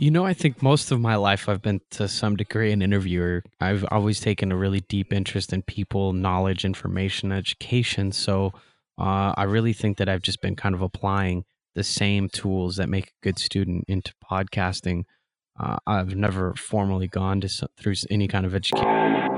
You know, I think most of my life I've been to some degree an interviewer. I've always taken a really deep interest in people, knowledge, information, education. So uh, I really think that I've just been kind of applying the same tools that make a good student into podcasting. Uh, I've never formally gone to through any kind of education.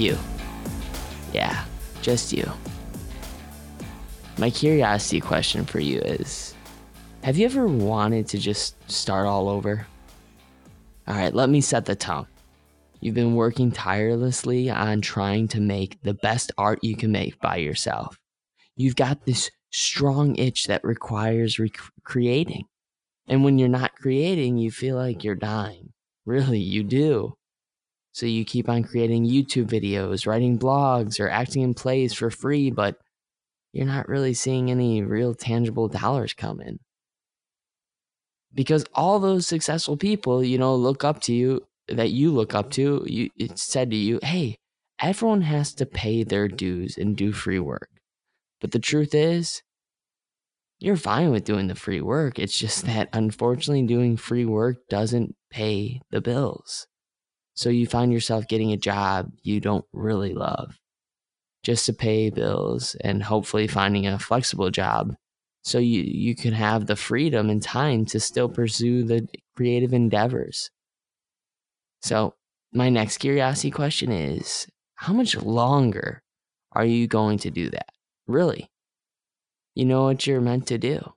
You. Yeah, just you. My curiosity question for you is Have you ever wanted to just start all over? All right, let me set the tone. You've been working tirelessly on trying to make the best art you can make by yourself. You've got this strong itch that requires rec- creating. And when you're not creating, you feel like you're dying. Really, you do. So you keep on creating YouTube videos, writing blogs, or acting in plays for free, but you're not really seeing any real tangible dollars come in. Because all those successful people, you know, look up to you, that you look up to, you, it said to you, hey, everyone has to pay their dues and do free work. But the truth is, you're fine with doing the free work. It's just that unfortunately, doing free work doesn't pay the bills. So you find yourself getting a job you don't really love just to pay bills and hopefully finding a flexible job so you, you can have the freedom and time to still pursue the creative endeavors. So, my next curiosity question is how much longer are you going to do that? Really? You know what you're meant to do.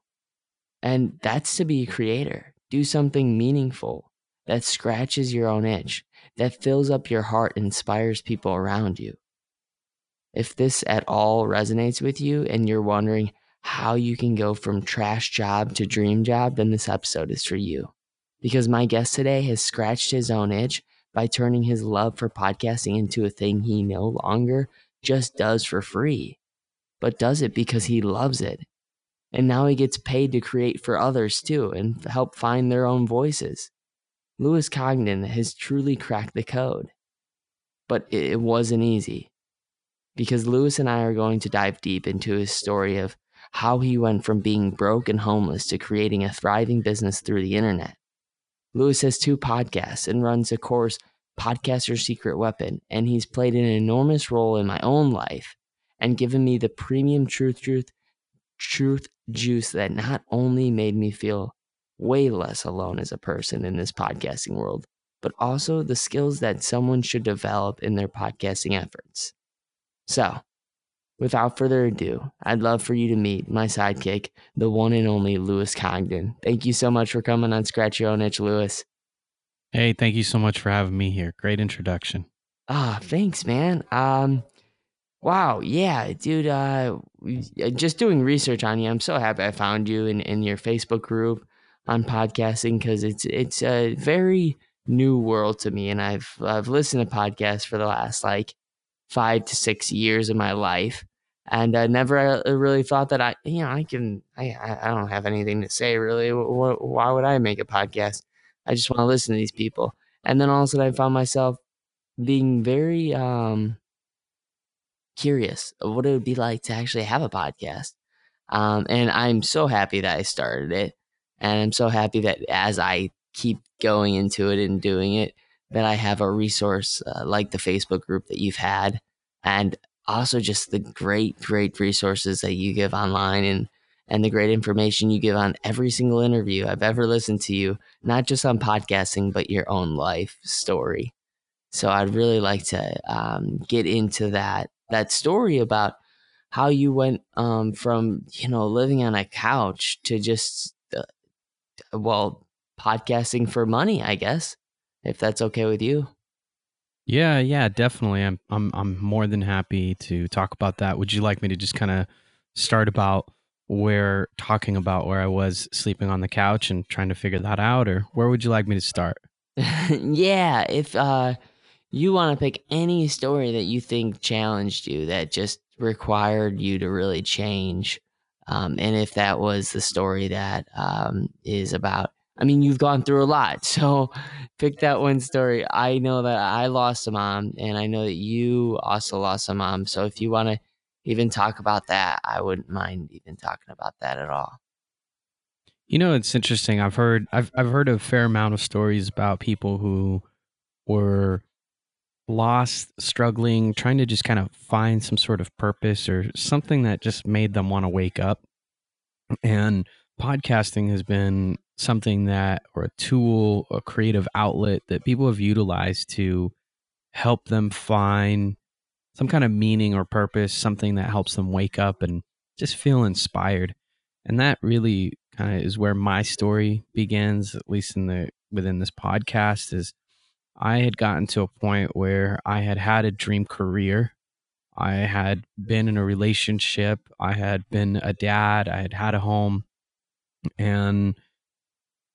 And that's to be a creator. Do something meaningful that scratches your own itch, that fills up your heart and inspires people around you. If this at all resonates with you and you're wondering how you can go from trash job to dream job, then this episode is for you. Because my guest today has scratched his own itch by turning his love for podcasting into a thing he no longer just does for free, but does it because he loves it. And now he gets paid to create for others too and help find their own voices. Luis Congdon has truly cracked the code. But it wasn't easy. Because Luis and I are going to dive deep into his story of how he went from being broke and homeless to creating a thriving business through the internet. Luis has two podcasts and runs a course, Podcaster's Secret Weapon, and he's played an enormous role in my own life and given me the premium truth, truth, truth juice that not only made me feel way less alone as a person in this podcasting world, but also the skills that someone should develop in their podcasting efforts. So, without further ado, I'd love for you to meet my sidekick, the one and only Luis Congdon. Thank you so much for coming on Scratch Your Own Itch, Luis. Hey, thank you so much for having me here. Great introduction. Ah, thanks, man. Um, wow, yeah, dude. Uh, just doing research on you, I'm so happy I found you in in your Facebook group on podcasting because it's it's a very new world to me, and I've I've listened to podcasts for the last like five to six years of my life, and I never uh, really thought that I you know I can I I don't have anything to say really. Why would I make a podcast? I just want to listen to these people. And then all of a sudden I found myself being very um, curious of what it would be like to actually have a podcast. Um, and I'm so happy that I started it. And I'm so happy that as I keep going into it and doing it, that I have a resource uh, like the Facebook group that you've had, and also just the great, great resources that you give online and and the great information you give on every single interview I've ever listened to you, not just on podcasting, but your own life story. So I'd really like to um, get into that that story about how you went um, from you know living on a couch to just well podcasting for money, I guess, if that's okay with you. Yeah, yeah, definitely. I'm I'm I'm more than happy to talk about that. Would you like me to just kind of start about where talking about where I was sleeping on the couch and trying to figure that out or where would you like me to start? yeah, if uh you want to pick any story that you think challenged you that just required you to really change um, and if that was the story that um, is about I mean, you've gone through a lot. So pick that one story. I know that I lost a mom, and I know that you also lost a mom. So if you want to even talk about that, I wouldn't mind even talking about that at all. You know, it's interesting. I've heard I've I've heard a fair amount of stories about people who were lost, struggling, trying to just kind of find some sort of purpose or something that just made them want to wake up. And podcasting has been something that, or a tool, a creative outlet that people have utilized to help them find some kind of meaning or purpose, something that helps them wake up and just feel inspired. And that really kind of is where my story begins, at least in the within this podcast, is I had gotten to a point where I had had a dream career. I had been in a relationship. I had been a dad. I had had a home. And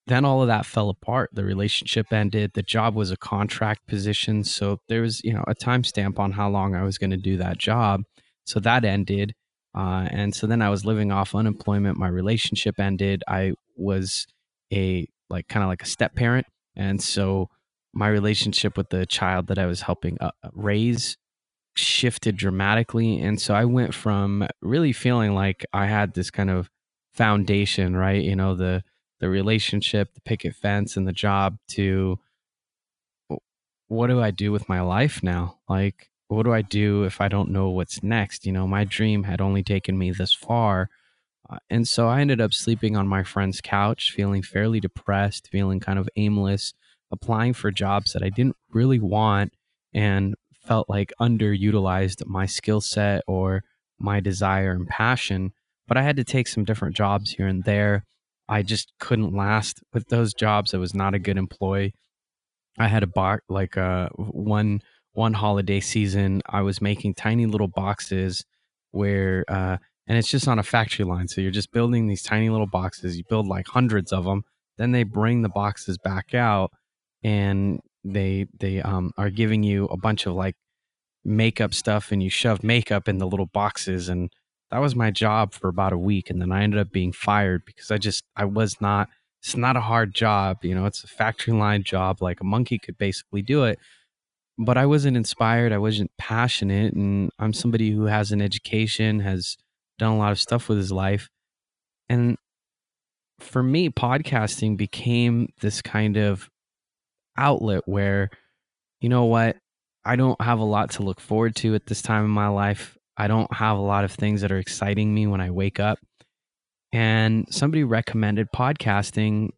then all of that fell apart. The relationship ended. The job was a contract position. So there was, you know, a timestamp on how long I was going to do that job. So that ended. Uh, and so then I was living off unemployment. My relationship ended. I was a, like, kind of like a step parent. And so my relationship with the child that I was helping uh, raise shifted dramatically. And so I went from really feeling like I had this kind of foundation, right? You know, the the relationship, the picket fence, and the job to what do I do with my life now? Like, what do I do if I don't know what's next? You know, my dream had only taken me this far. Uh, and so I ended up sleeping on my friend's couch, feeling fairly depressed, feeling kind of aimless, applying for jobs that I didn't really want and felt like underutilized my skill set or my desire and passion but I had to take some different jobs here and there. I just couldn't last with those jobs. I was not a good employee. I had a box like uh one one holiday season. I was making tiny little boxes where uh and it's just on a factory line. So you're just building these tiny little boxes. You build like hundreds of them. Then they bring the boxes back out and they they um are giving you a bunch of like makeup stuff and you shove makeup in the little boxes and that was my job for about a week and then i ended up being fired because i just i was not it's not a hard job you know it's a factory line job like a monkey could basically do it but i wasn't inspired i wasn't passionate and i'm somebody who has an education has done a lot of stuff with his life and for me podcasting became this kind of outlet where you know what i don't have a lot to look forward to at this time in my life I don't have a lot of things that are exciting me when I wake up. And somebody recommended podcasting.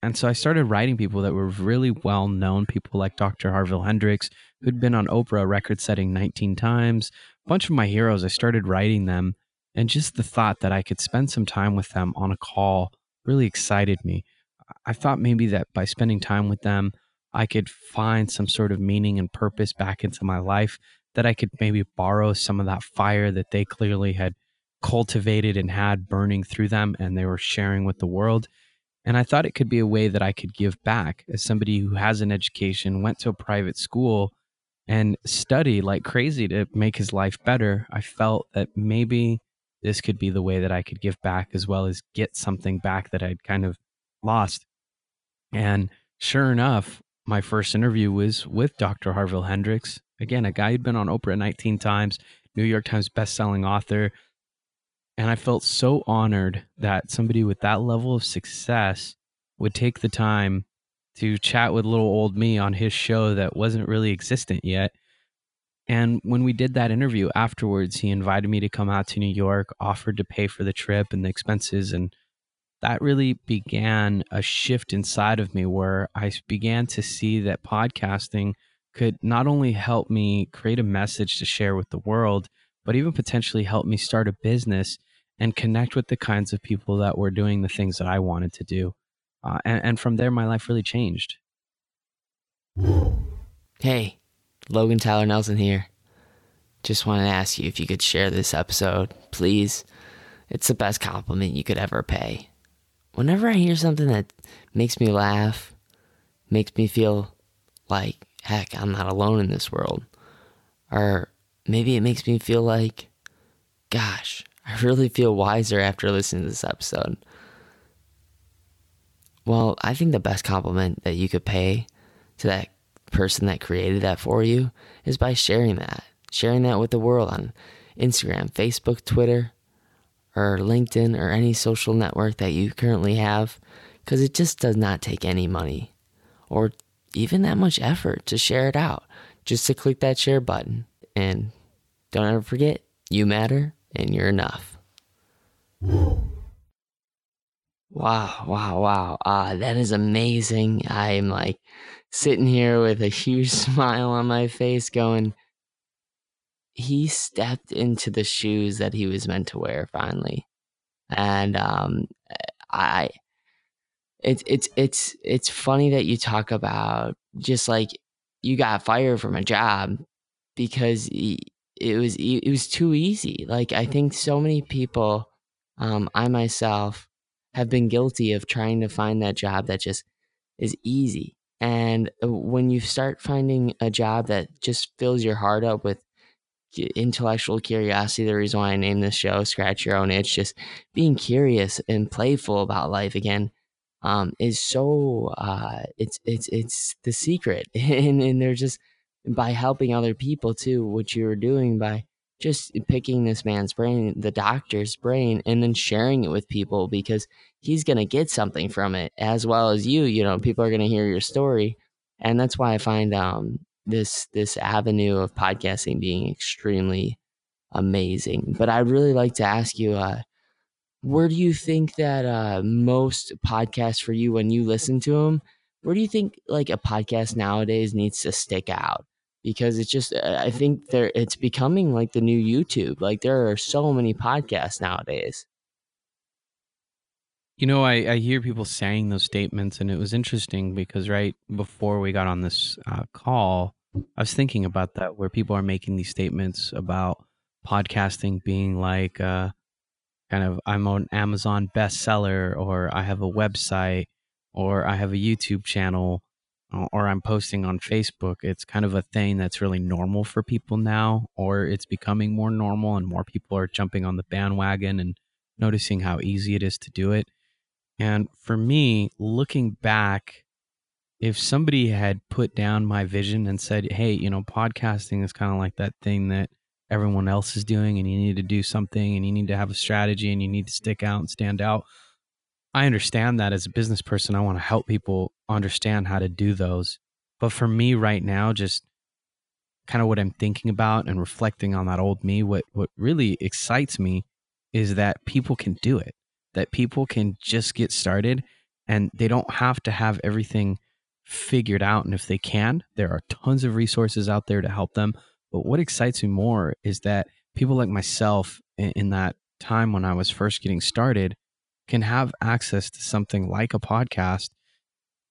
And so I started writing people that were really well known, people like Dr. Harville Hendrix, who'd been on Oprah record setting 19 times. A bunch of my heroes, I started writing them. And just the thought that I could spend some time with them on a call really excited me. I thought maybe that by spending time with them, I could find some sort of meaning and purpose back into my life that I could maybe borrow some of that fire that they clearly had cultivated and had burning through them and they were sharing with the world. And I thought it could be a way that I could give back as somebody who has an education, went to a private school, and study like crazy to make his life better. I felt that maybe this could be the way that I could give back as well as get something back that I'd kind of lost. And sure enough, my first interview was with Dr. Harville Hendrix. Again, a guy who'd been on Oprah 19 times, New York Times bestselling author. And I felt so honored that somebody with that level of success would take the time to chat with little old me on his show that wasn't really existent yet. And when we did that interview afterwards, he invited me to come out to New York, offered to pay for the trip and the expenses. And that really began a shift inside of me where I began to see that podcasting could not only help me create a message to share with the world, but even potentially help me start a business and connect with the kinds of people that were doing the things that I wanted to do. Uh, and, and from there, my life really changed. Hey, Logan Tyler Nelson here. Just wanted to ask you if you could share this episode, please. It's the best compliment you could ever pay. Whenever I hear something that makes me laugh, makes me feel like, heck, I'm not alone in this world, or maybe it makes me feel like, gosh, I really feel wiser after listening to this episode. Well, I think the best compliment that you could pay to that person that created that for you is by sharing that, sharing that with the world on Instagram, Facebook, Twitter, or LinkedIn, or any social network that you currently have, because it just does not take any money or even that much effort to share it out. Just to click that share button. And don't ever forget, you matter and you're enough. Wow, wow, wow. Uh, that is amazing. I'm like sitting here with a huge smile on my face going, he stepped into the shoes that he was meant to wear finally. And um, I, it's it's it's it's funny that you talk about just like you got fired from a job because it was it was too easy. Like I think so many people, um, I myself have been guilty of trying to find that job that just is easy. And uh, when you start finding a job that just fills your heart up with intellectual curiosity, the reason why I named this show Scratch Your Own Itch, just being curious and playful about life again, um, is so uh, it's it's it's the secret. and and they're just by helping other people too, what you were doing by just picking this man's brain, the doctor's brain, and then sharing it with people because he's going to get something from it as well as you. You know, people are going to hear your story. And that's why I find um, this this avenue of podcasting being extremely amazing. But I'd really like to ask you, uh, where do you think that uh, most podcasts for you when you listen to them? Where do you think like a podcast nowadays needs to stick out? because it's just I think there it's becoming like the new YouTube. Like there are so many podcasts nowadays. You know, I, I hear people saying those statements, and it was interesting because right before we got on this uh, call, I was thinking about that, where people are making these statements about podcasting being like uh, kind of I'm an Amazon bestseller, or I have a website, or I have a YouTube channel, or I'm posting on Facebook, it's kind of a thing that's really normal for people now, or it's becoming more normal and more people are jumping on the bandwagon and noticing how easy it is to do it. And for me, looking back, if somebody had put down my vision and said, hey, you know, podcasting is kind of like that thing that everyone else is doing, and you need to do something and you need to have a strategy and you need to stick out and stand out I understand that as a business person, I want to help people understand how to do those. But for me right now, just kind of what I'm thinking about and reflecting on that old me, what what really excites me is that people can do it. That people can just get started and they don't have to have everything figured out. And if they can, there are tons of resources out there to help them. But what excites me more is that people like myself in, that time when I was first getting started can have access to something like a podcast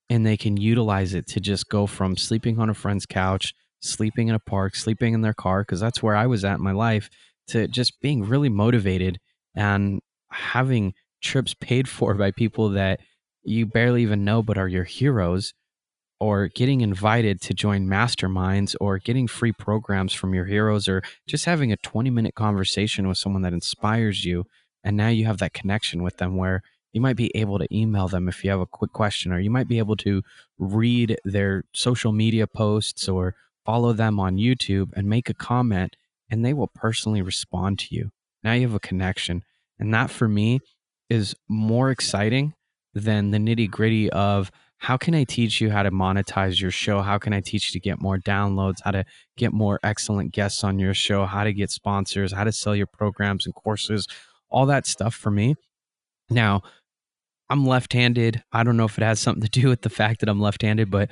and they can utilize it to just go from sleeping on a friend's couch, sleeping in a park, sleeping in their car, because that's where I was at in my life, to just being really motivated and having trips paid for by people that you barely even know but are your heroes or getting invited to join masterminds or getting free programs from your heroes or just having a 20 minute conversation with someone that inspires you and now you have that connection with them where you might be able to email them if you have a quick question, or you might be able to read their social media posts or follow them on YouTube and make a comment, and they will personally respond to you. Now you have a connection. And that for me is more exciting than the nitty gritty of how can I teach you how to monetize your show? How can I teach you to get more downloads, how to get more excellent guests on your show, how to get sponsors, how to sell your programs and courses, all that stuff for me. Now, I'm left-handed. I don't know if it has something to do with the fact that I'm left-handed, but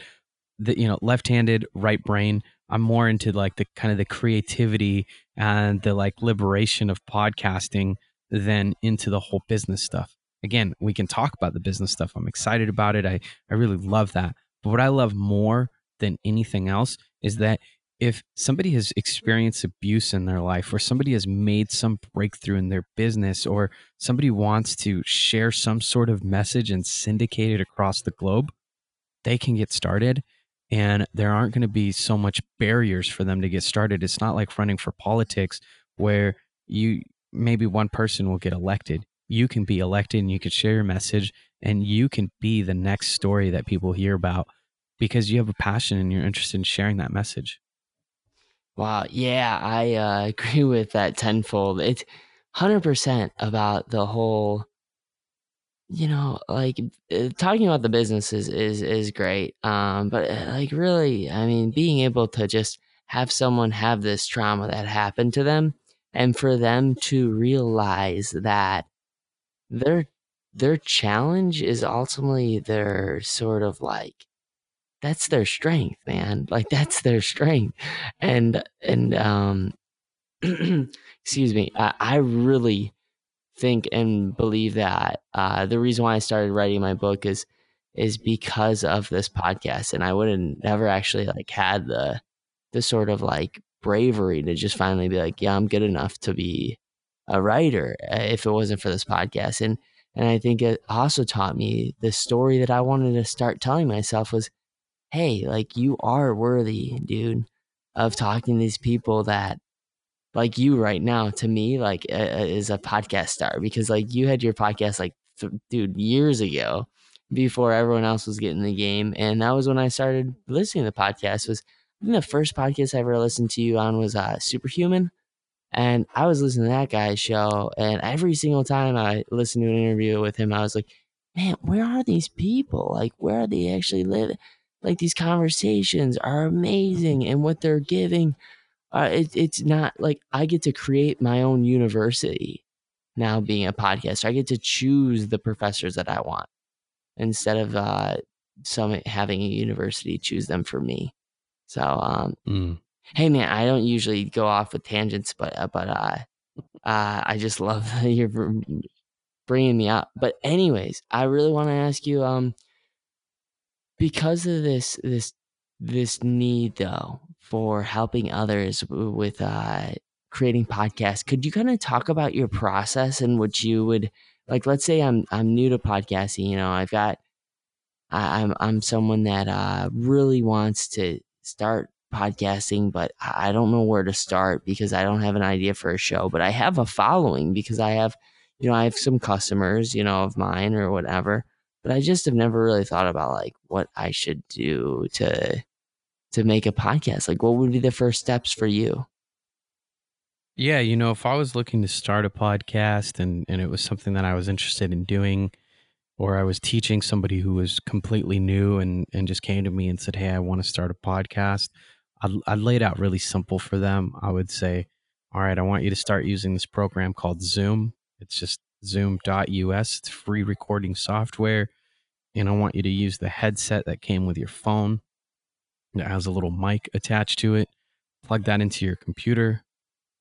the you know, left-handed, right brain. I'm more into like the kind of the creativity and the like liberation of podcasting than into the whole business stuff. Again, we can talk about the business stuff. I'm excited about it. I I really love that. But what I love more than anything else is that if somebody has experienced abuse in their life or somebody has made some breakthrough in their business or somebody wants to share some sort of message and syndicate it across the globe, they can get started and there aren't going to be so much barriers for them to get started. It's not like running for politics where you maybe one person will get elected. You can be elected and you can share your message and you can be the next story that people hear about because you have a passion and you're interested in sharing that message. Wow. Yeah, I uh, agree with that tenfold. It's 100% about the whole, you know, like uh, talking about the business is, is, is great. Um, but uh, like really, I mean, being able to just have someone have this trauma that happened to them and for them to realize that their their challenge is ultimately their sort of like that's their strength, man. Like that's their strength. And and um excuse me, I, I really think and believe that uh, the reason why I started writing my book is is because of this podcast, and I would have never actually like had the the sort of like bravery to just finally be like, yeah, I'm good enough to be a writer uh, if it wasn't for this podcast. And and I think it also taught me the story that I wanted to start telling myself was hey, like you are worthy, dude, of talking to these people that like you right now to me like uh, is a podcast star because like you had your podcast like th- dude years ago before everyone else was getting the game and that was when I started listening to the podcast was I think the first podcast I ever listened to you on was uh Superhuman and I was listening to that guy's show and every single time I listened to an interview with him I was like man where are these people? Like where are they actually living? Like these conversations are amazing and what they're giving uh, it, it's not like i get to create my own university now being a podcaster. I get to choose the professors that i want instead of uh, some having a university choose them for me so um, mm. hey man i don't usually go off with tangents but uh, but uh, uh, i just love you're bringing me up but anyways i really want to ask you um because of this this this need though for helping others with uh, creating podcasts could you kind of talk about your process and what you would like let's say i'm i'm new to podcasting you know i've got I, am I'm, I'm someone that uh, really wants to start podcasting but i don't know where to start because i don't have an idea for a show but i have a following because i have you know i have some customers you know of mine or whatever but I just have never really thought about like what I should do to to make a podcast. Like what would be the first steps for you? Yeah, you know, if I was looking to start a podcast and and it was something that I was interested in doing or I was teaching somebody who was completely new and and just came to me and said, "Hey, I want to start a podcast." I'd, I'd lay it out really simple for them. I would say, "All right, I want you to start using this program called Zoom. It's just zoom.us. It's free recording software. And I want you to use the headset that came with your phone that has a little mic attached to it. Plug that into your computer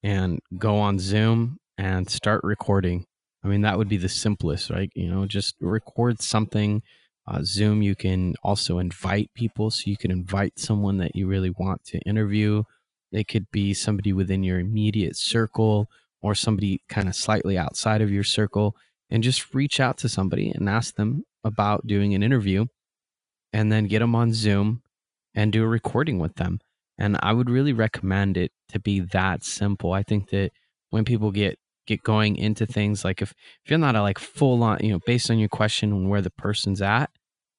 and go on Zoom and start recording. I mean, that would be the simplest, right? You know, just record something. Uh, Zoom, you can also invite people. So you can invite someone that you really want to interview. They could be somebody within your immediate circle or somebody kind of slightly outside of your circle and just reach out to somebody and ask them about doing an interview and then get them on Zoom and do a recording with them. And I would really recommend it to be that simple. I think that when people get get going into things like if if you're not a like full on you know based on your question and where the person's at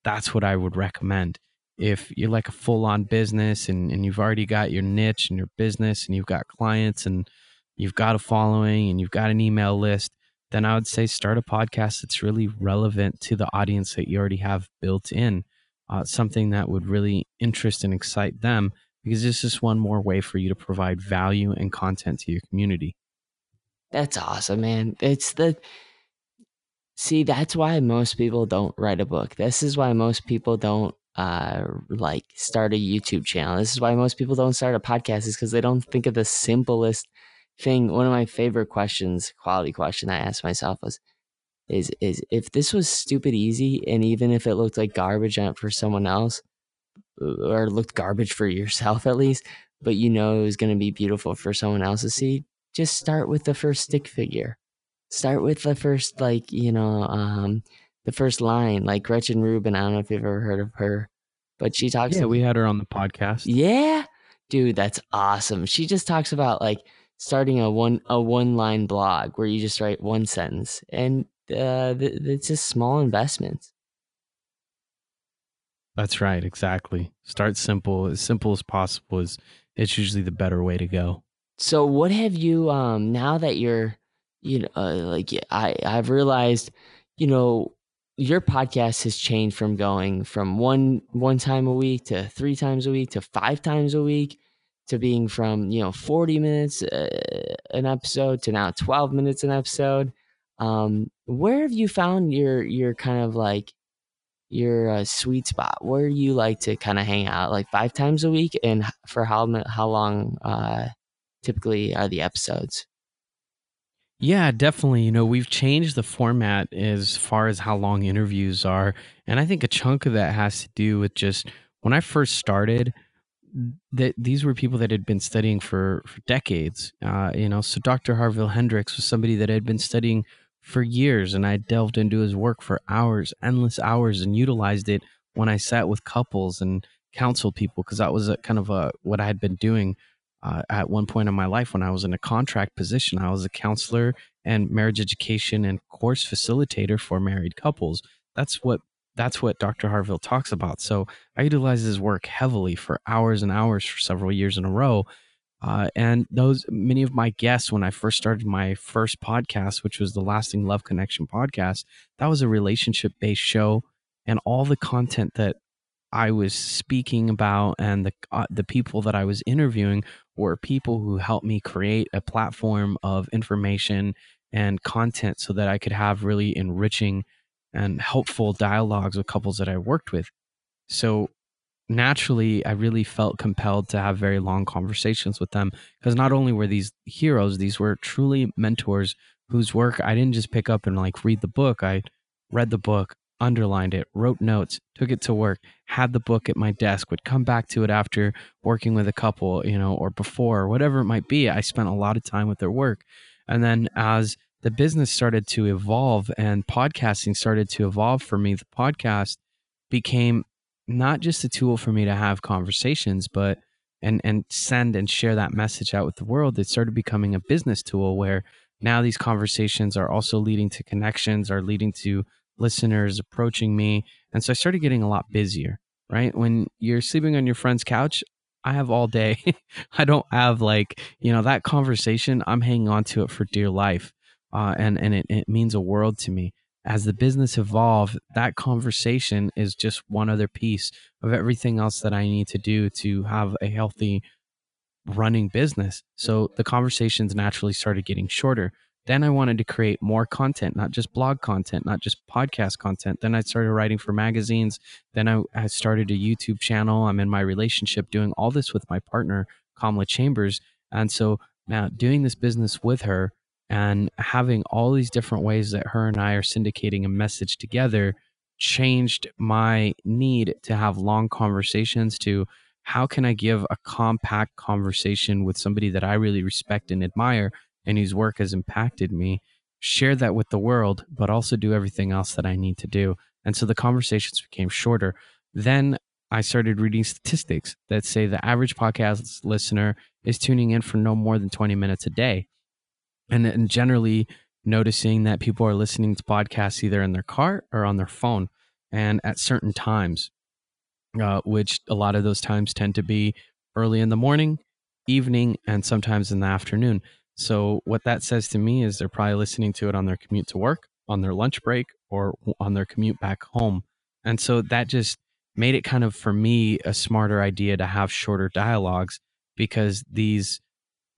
that's what i would recommend. If you're like a full on business and, and you've already got your niche and your business and you've got clients and you've got a following and you've got an email list then i would say start a podcast that's really relevant to the audience that you already have built in uh, something that would really interest and excite them because this is one more way for you to provide value and content to your community That's awesome, man. It's the See, that's why most people don't write a book. This is why most people don't uh like start a YouTube channel. This is why most people don't start a podcast is because they don't think of the simplest thing. One of my favorite questions, quality question I asked myself was is is if this was stupid easy and even if it looked like garbage for someone else or looked garbage for yourself at least, but you know it was going to be beautiful for someone else to see, just start with the first stick figure. Start with the first like, you know, um the first line like Gretchen Rubin, I don't know if you've ever heard of her, but she talks yeah we had her on the podcast yeah, dude, that's awesome. She just talks about like starting a one a one line blog where you just write one sentence, and uh, th- it's just small investments. that's right exactly start simple as simple as possible is it's usually the better way to go So, what have you um now that you're, you know, uh, like I I've realized, you know, your podcast has changed from going from one one time a week to three times a week to five times a week to being from you know 40 minutes uh, an episode to now 12 minutes an episode. Um where have you found your your kind of like your uh, sweet spot? Where you like to kind of hang out like five times a week? And for how how long uh typically are the episodes Yeah, definitely. You know, we've changed the format as far as how long interviews are. And I think a chunk of that has to do with just when I first started, that these were people that had been studying for, for decades. Uh, you know, so Dr. Harville Hendrix was somebody that had been studying for years, and I delved into his work for hours, endless hours, and utilized it when I sat with couples and counseled people because that was a, kind of a, what I had been doing uh, at one point in my life when I was in a contract position. I was a counselor and marriage education and course facilitator for married couples. That's what that's what Dr. Harville talks about. So I utilized his work heavily for hours and hours for several years in a row. Uh, and those many of my guests when I first started my first podcast, which was the Lasting Love Connection podcast, that was a relationship based show, and all the content that I was speaking about and the uh, the people that I was interviewing were people who helped me create a platform of information and content so that I could have really enriching and helpful dialogues with couples that I worked with. So naturally, I really felt compelled to have very long conversations with them because not only were these heroes, these were truly mentors whose work I didn't just pick up and like read the book. I read the book, underlined it, wrote notes, took it to work, had the book at my desk, would come back to it after working with a couple, you know, or before, whatever it might be. I spent a lot of time with their work. And then as the business started to evolve and podcasting started to evolve for me, the podcast became not just a tool for me to have conversations, but and and send and share that message out with the world. It started becoming a business tool where now these conversations are also leading to connections, are leading to listeners approaching me. And so I started getting a lot busier, right? When you're sleeping on your friend's couch, I have all day. I don't have like, you know, that conversation, I'm hanging on to it for dear life. Uh, and and it, it means a world to me. As the business evolved, that conversation is just one other piece of everything else that I need to do to have a healthy running business. So the conversations naturally started getting shorter. Then I wanted to create more content, not just blog content, not just podcast content. Then I started writing for magazines. Then I, I started a YouTube channel. I'm in my relationship doing all this with my partner, Kamala Chambers. And so now doing this business with her and having all these different ways that her and I are syndicating a message together changed my need to have long conversations to how can I give a compact conversation with somebody that I really respect and admire and whose work has impacted me, share that with the world, but also do everything else that I need to do. And so the conversations became shorter. Then I started reading statistics that say the average podcast listener is tuning in for no more than 20 minutes a day. and, and generally noticing that people are listening to podcasts either in their car or on their phone and at certain times, uh, which a lot of those times tend to be early in the morning, evening, and sometimes in the afternoon. So, what that says to me is they're probably listening to it on their commute to work, on their lunch break, or on their commute back home. And so that just made it kind of, for me, a smarter idea to have shorter dialogues because these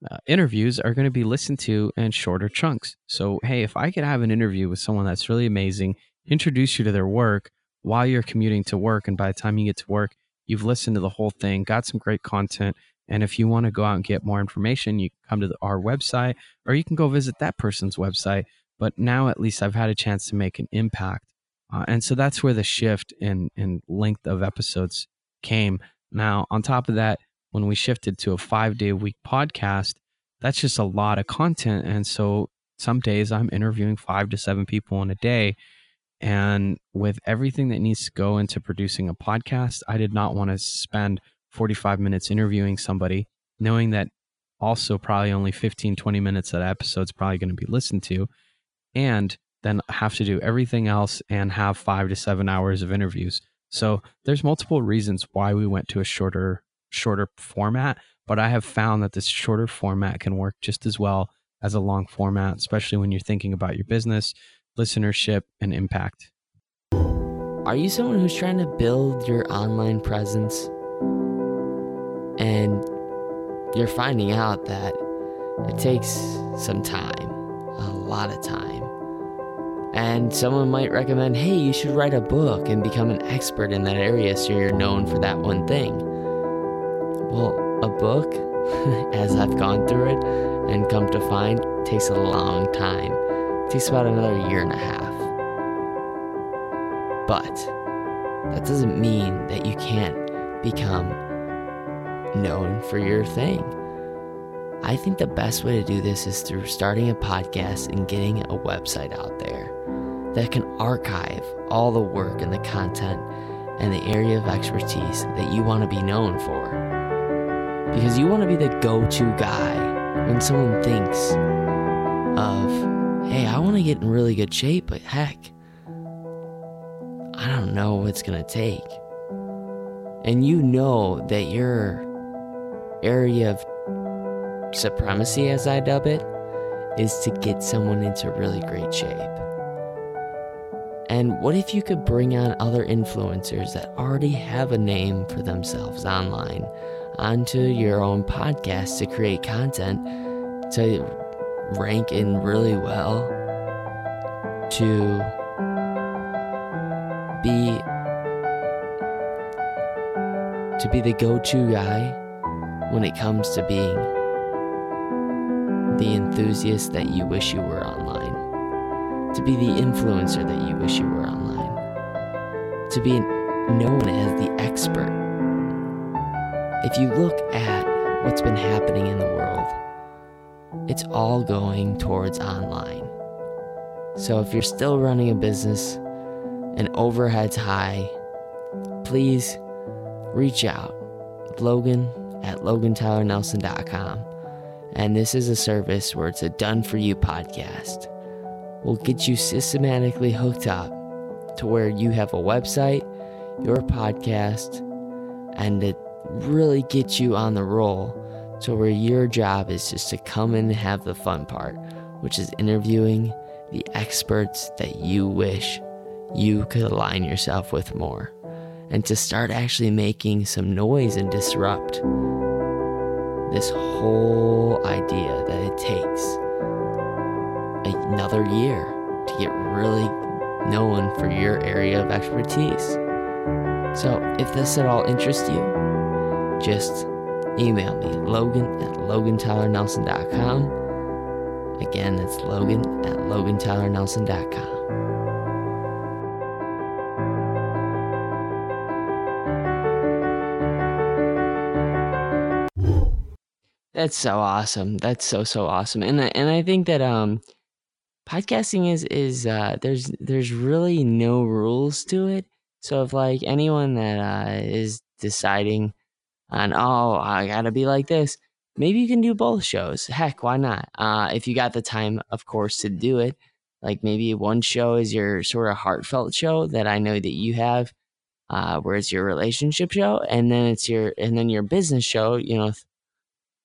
uh, interviews are going to be listened to in shorter chunks. So, hey, if I could have an interview with someone that's really amazing, introduce you to their work while you're commuting to work, and by the time you get to work, you've listened to the whole thing, got some great content. And if you want to go out and get more information, you can come to the, our website or you can go visit that person's website. But now at least I've had a chance to make an impact. Uh, and so that's where the shift in, in length of episodes came. Now, on top of that, when we shifted to a five day a week podcast, that's just a lot of content. And so some days I'm interviewing five to seven people in a day. And with everything that needs to go into producing a podcast, I did not want to spend 45 minutes interviewing somebody, knowing that also probably only 15, 20 minutes that episode's probably going to be listened to, and then have to do everything else and have five to seven hours of interviews. So there's multiple reasons why we went to a shorter shorter format, but I have found that this shorter format can work just as well as a long format, especially when you're thinking about your business, listenership, and impact. Are you someone who's trying to build your online presence and you're finding out that it takes some time, a lot of time? And someone might recommend, hey, you should write a book and become an expert in that area so you're known for that one thing. Well, a book, as I've gone through it and come to find, takes a long time. It takes about another year and a half. But that doesn't mean that you can't become known for your thing. I think the best way to do this is through starting a podcast and getting a website out there that can archive all the work and the content and the area of expertise that you want to be known for because you want to be the go to guy when someone thinks of, hey, I want to get in really good shape, but heck, I don't know what it's going to take. And you know that your area of supremacy, as I dub it, is to get someone into really great shape. And what if you could bring on other influencers that already have a name for themselves online onto your own podcast to create content to rank in really well to be to be the go-to guy when it comes to being the enthusiast that you wish you were online to be the influencer that you wish you were online to be known as the expert if you look at what's been happening in the world, it's all going towards online. So if you're still running a business and overhead's high, please reach out. Logan at logantylernelson.com. And this is a service where it's a done for you podcast. We'll get you systematically hooked up to where you have a website, your podcast, and it really get you on the roll to where your job is just to come in and have the fun part, which is interviewing the experts that you wish you could align yourself with more, and to start actually making some noise and disrupt this whole idea that it takes another year to get really known for your area of expertise. So, if this at all interests you, just email me, logan at logantylernelson.com. Again, that's logan at logantylernelson.com. That's so awesome. That's so so awesome. And and I think that um podcasting is is uh there's there's really no rules to it. So if like anyone that uh is deciding on oh, I gotta be like this. maybe you can do both shows. Heck, why not? Uh, if you got the time, of course, to do it. Like maybe one show is your sort of heartfelt show that I know that you have, uh, where it's your relationship show, and then it's your and then your business show. You know,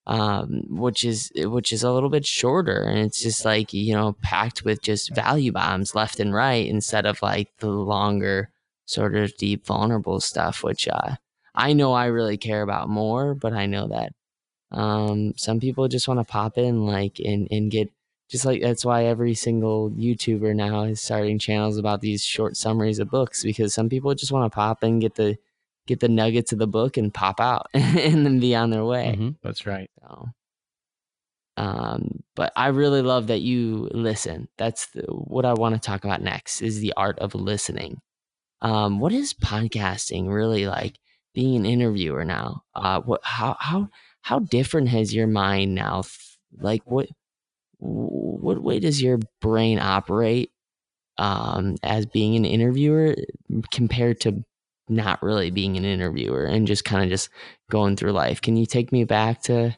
um, which is which is a little bit shorter, and it's just like you know packed with just value bombs left and right instead of like the longer sort of deep vulnerable stuff, which uh, I know I really care about more, but I know that um, some people just want to pop in like and and get just like that's why every single YouTuber now is starting channels about these short summaries of books because some people just want to pop in, get the get the nuggets of the book and pop out and then be on their way. Mm-hmm. That's right. So, um, but I really love that you listen. That's the, what I want to talk about next is the art of listening. Um, what is podcasting really like? Being an interviewer now, uh, what how how how different has your mind now? Like what what way does your brain operate um, as being an interviewer compared to not really being an interviewer and just kind of just going through life? Can you take me back to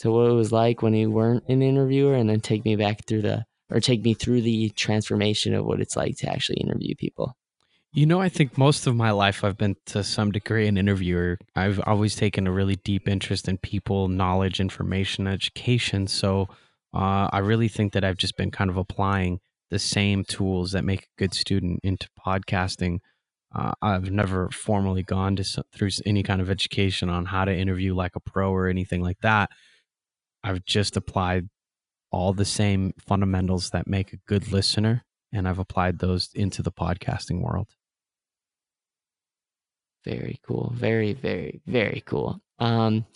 to what it was like when you weren't an interviewer, and then take me back through the or take me through the transformation of what it's like to actually interview people? You know, I think most of my life I've been to some degree an interviewer. I've always taken a really deep interest in people, knowledge, information, education. So uh, I really think that I've just been kind of applying the same tools that make a good student into podcasting. Uh, I've never formally gone to through any kind of education on how to interview like a pro or anything like that. I've just applied all the same fundamentals that make a good listener, and I've applied those into the podcasting world. Very cool. Very, very, very cool. Um,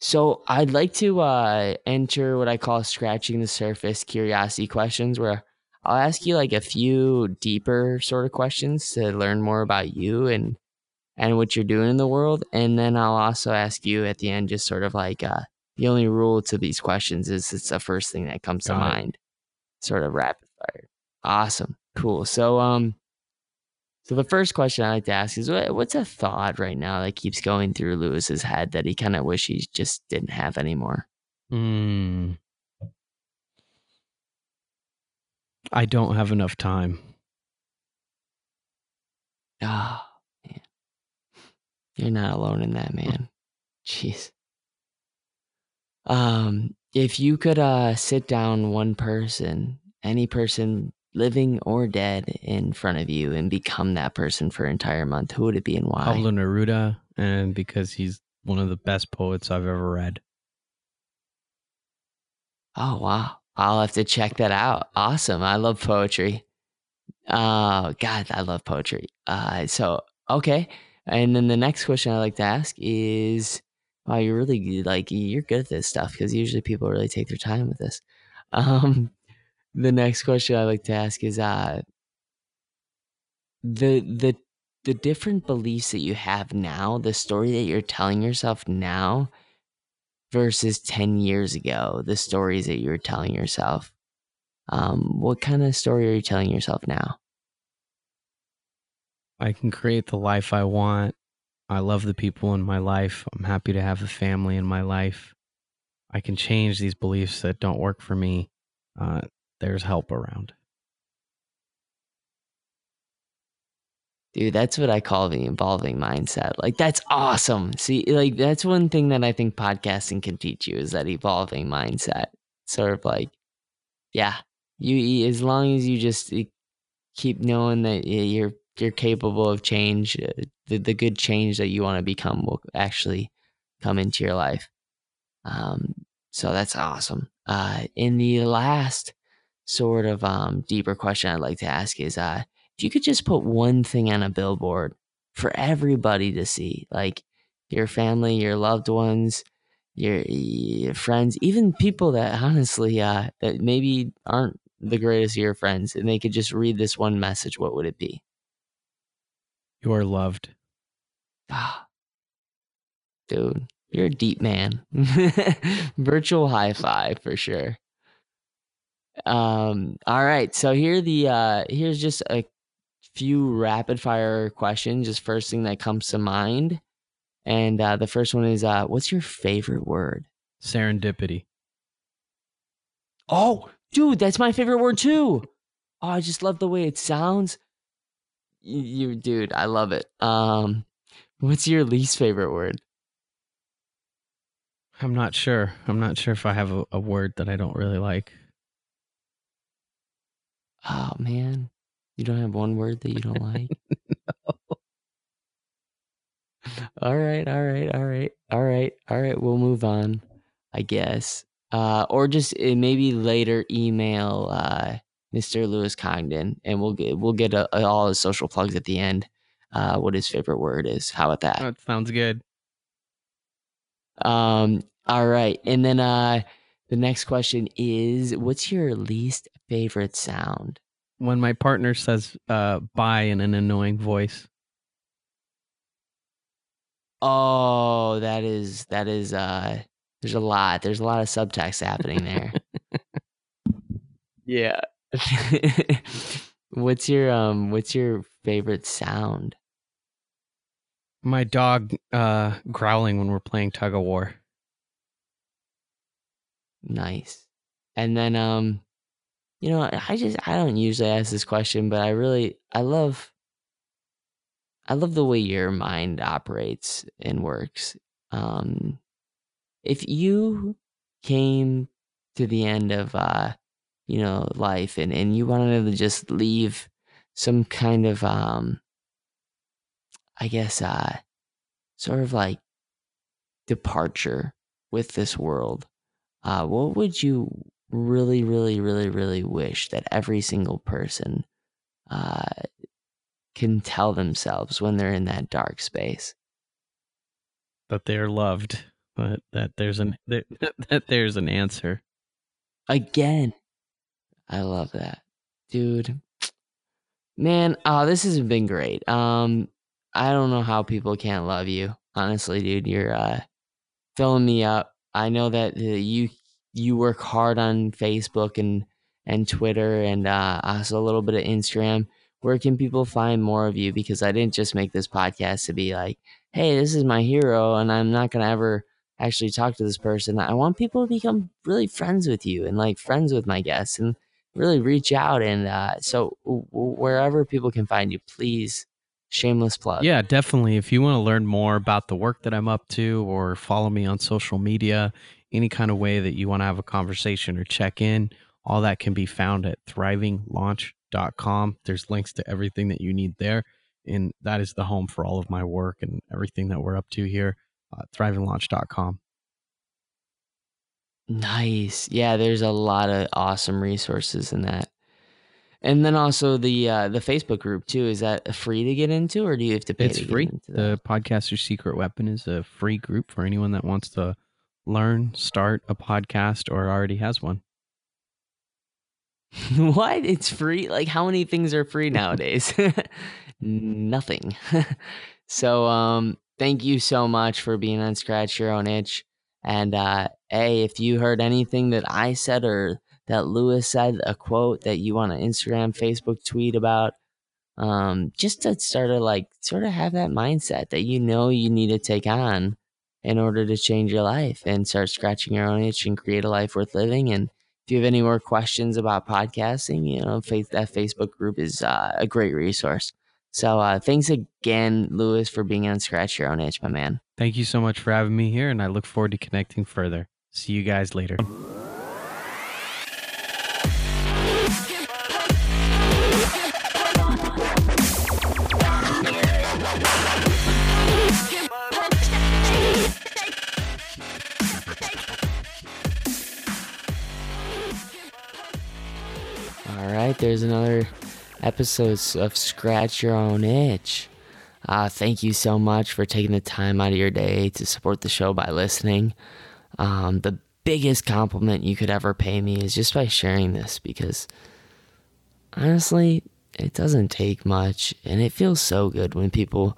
so I'd like to uh, enter what I call scratching the surface curiosity questions, where I'll ask you like a few deeper sort of questions to learn more about you and and what you're doing in the world, and then I'll also ask you at the end just sort of like uh, the only rule to these questions is it's the first thing that comes Got to it. mind, sort of rapid fire. Awesome, cool. So um, so the first question I like to ask is, what's a thought right now that keeps going through Luis's head that he kind of wish he just didn't have anymore? Hmm. I don't have enough time. Oh, man. You're not alone in that, man. Jeez. Um, if you could uh sit down one person, any person living or dead, in front of you and become that person for an entire month, who would it be and why? Pablo Neruda, and because he's one of the best poets I've ever read. Oh wow. I'll have to check that out. Awesome. I love poetry. Oh God, I love poetry. Uh so okay. And then the next question I like to ask is wow, you're really like you're good at this stuff because usually people really take their time with this. Um the next question I like to ask is uh the the the different beliefs that you have now, the story that you're telling yourself now versus 10 years ago, the stories that you were telling yourself. Um, what kind of story are you telling yourself now? I can create the life I want. I love the people in my life. I'm happy to have a family in my life. I can change these beliefs that don't work for me. Uh, there's help around. Dude, that's what I call the evolving mindset. Like that's awesome. See, like that's one thing that I think podcasting can teach you is that evolving mindset. Sort of like, yeah, you as long as you just keep knowing that you're you're capable of change, uh, the the good change that you want to become will actually come into your life. Um, so that's awesome. Uh, in the last sort of um, deeper question I'd like to ask is uh, if you could just put one thing on a billboard for everybody to see, like your family, your loved ones, your, your friends, even people that honestly uh, that maybe aren't the greatest of your friends, and they could just read this one message, what would it be? You are loved. Ah, dude, you're a deep man. Virtual high five for sure. Um, all right. So here the uh here's just a few rapid fire questions, just first thing that comes to mind. And uh the first one is uh what's your favorite word? Serendipity. Oh, dude, that's my favorite word too. Oh, I just love the way it sounds. You, you dude, I love it. Um, what's your least favorite word? I'm not sure. I'm not sure if I have a, a word that I don't really like. Oh man, you don't have one word that you don't like. no. all right, all right, all right, all right, all right. We'll move on, I guess. Uh, or just uh, maybe later email uh, Mr. Luis Congdon, and we'll get we'll get a, a, all his social plugs at the end. Uh, what his favorite word is? How about that? That sounds good. Um. All right, and then uh, the next question is, what's your least favorite sound? When my partner says uh, "bye" in an annoying voice. Oh, that is that is uh there's a lot. There's a lot of subtext happening there. yeah. what's your um what's your favorite sound? My dog uh growling when we're playing tug of war. Nice. And then um you know, I just I don't usually ask this question, but I really I love I love the way your mind operates and works. Um, if you came to the end of uh, you know life and and you wanted to just leave some kind of um, I guess uh, sort of like departure with this world, uh, what would you really, really, really, really wish that every single person uh, can tell themselves when they're in that dark space. That they are loved but that there's an that, that there's an answer. Again. I love that. Dude. Man oh this has been great. Um i don't know how people can't love you. Honestly dude you're uh filling me up. I know that uh, you you work hard on facebook and and twitter and uh also a little bit of instagram where can people find more of you? Because I didn't just make this podcast to be like, hey, this is my hero, and I'm not to ever actually talk to this person. I want people to become really friends with you and like friends with my guests and really reach out. And uh, so, wherever people can find you, please shameless plug. Yeah, definitely. If you want to learn more about the work that I'm up to or follow me on social media, any kind of way that you want to have a conversation or check in, all that can be found at Thriving Launch com. There's links to everything that you need there. And that is the home for all of my work and everything that we're up to here, uh, thrivinglaunch.com. Nice. Yeah, there's a lot of awesome resources in that. And then also the uh, the Facebook group too. Is that free to get into, or do you have to pay? It's to free. The Podcaster's Secret Weapon is a free group for anyone that wants to learn, start a podcast, or already has one. what? It's free? Like how many things are free nowadays? Nothing. so um thank you so much for being on Scratch Your Own Itch. And uh hey, if you heard anything that I said or that Luis said, a quote that you want to Instagram, Facebook tweet about, um, just to start to like sort of have that mindset that you know you need to take on in order to change your life and start scratching your own itch and create a life worth living and if you have any more questions about podcasting, you know, that Facebook group is uh, a great resource. So uh, thanks again, Luis, for being on Scratch Your Own Itch, my man. Thank you so much for having me here, and I look forward to connecting further. See you guys later. Right, there's another episode of Scratch Your Own Itch. Uh, thank you so much for taking the time out of your day to support the show by listening. Um, the biggest compliment you could ever pay me is just by sharing this because honestly, it doesn't take much and it feels so good when people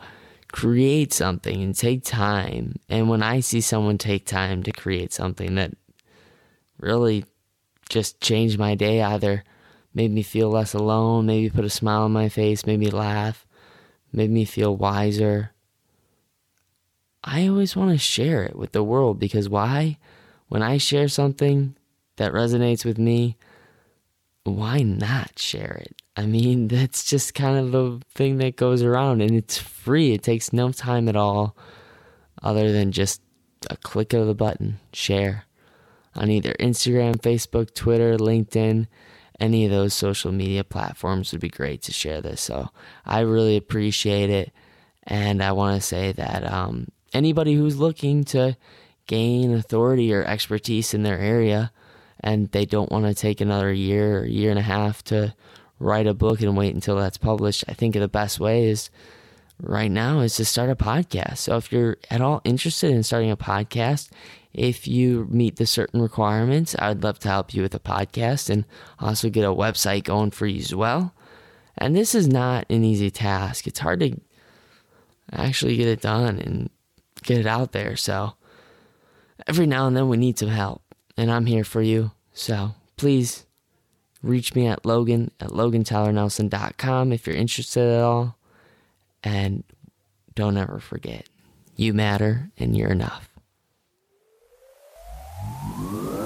create something and take time. And when I see someone take time to create something that really just changed my day, either made me feel less alone, maybe put a smile on my face, made me laugh, made me feel wiser. I always want to share it with the world because why? when I share something that resonates with me, why not share it? I mean, that's just kind of the thing that goes around, and it's free. It takes no time at all, other than just a click of the button, share on either Instagram, Facebook, Twitter, LinkedIn, any of those social media platforms would be great to share this. So I really appreciate it. And I want to say that um, anybody who's looking to gain authority or expertise in their area and they don't want to take another year or year and a half to write a book and wait until that's published, I think the best way is right now is to start a podcast. So if you're at all interested in starting a podcast, if you meet the certain requirements, I'd love to help you with a podcast and also get a website going for you as well. And this is not an easy task. It's hard to actually get it done and get it out there. So every now and then we need some help, and I'm here for you. So please reach me at Logan at LoganTylerNelson.com if you're interested at all. And don't ever forget, you matter and you're enough. Mm-hmm.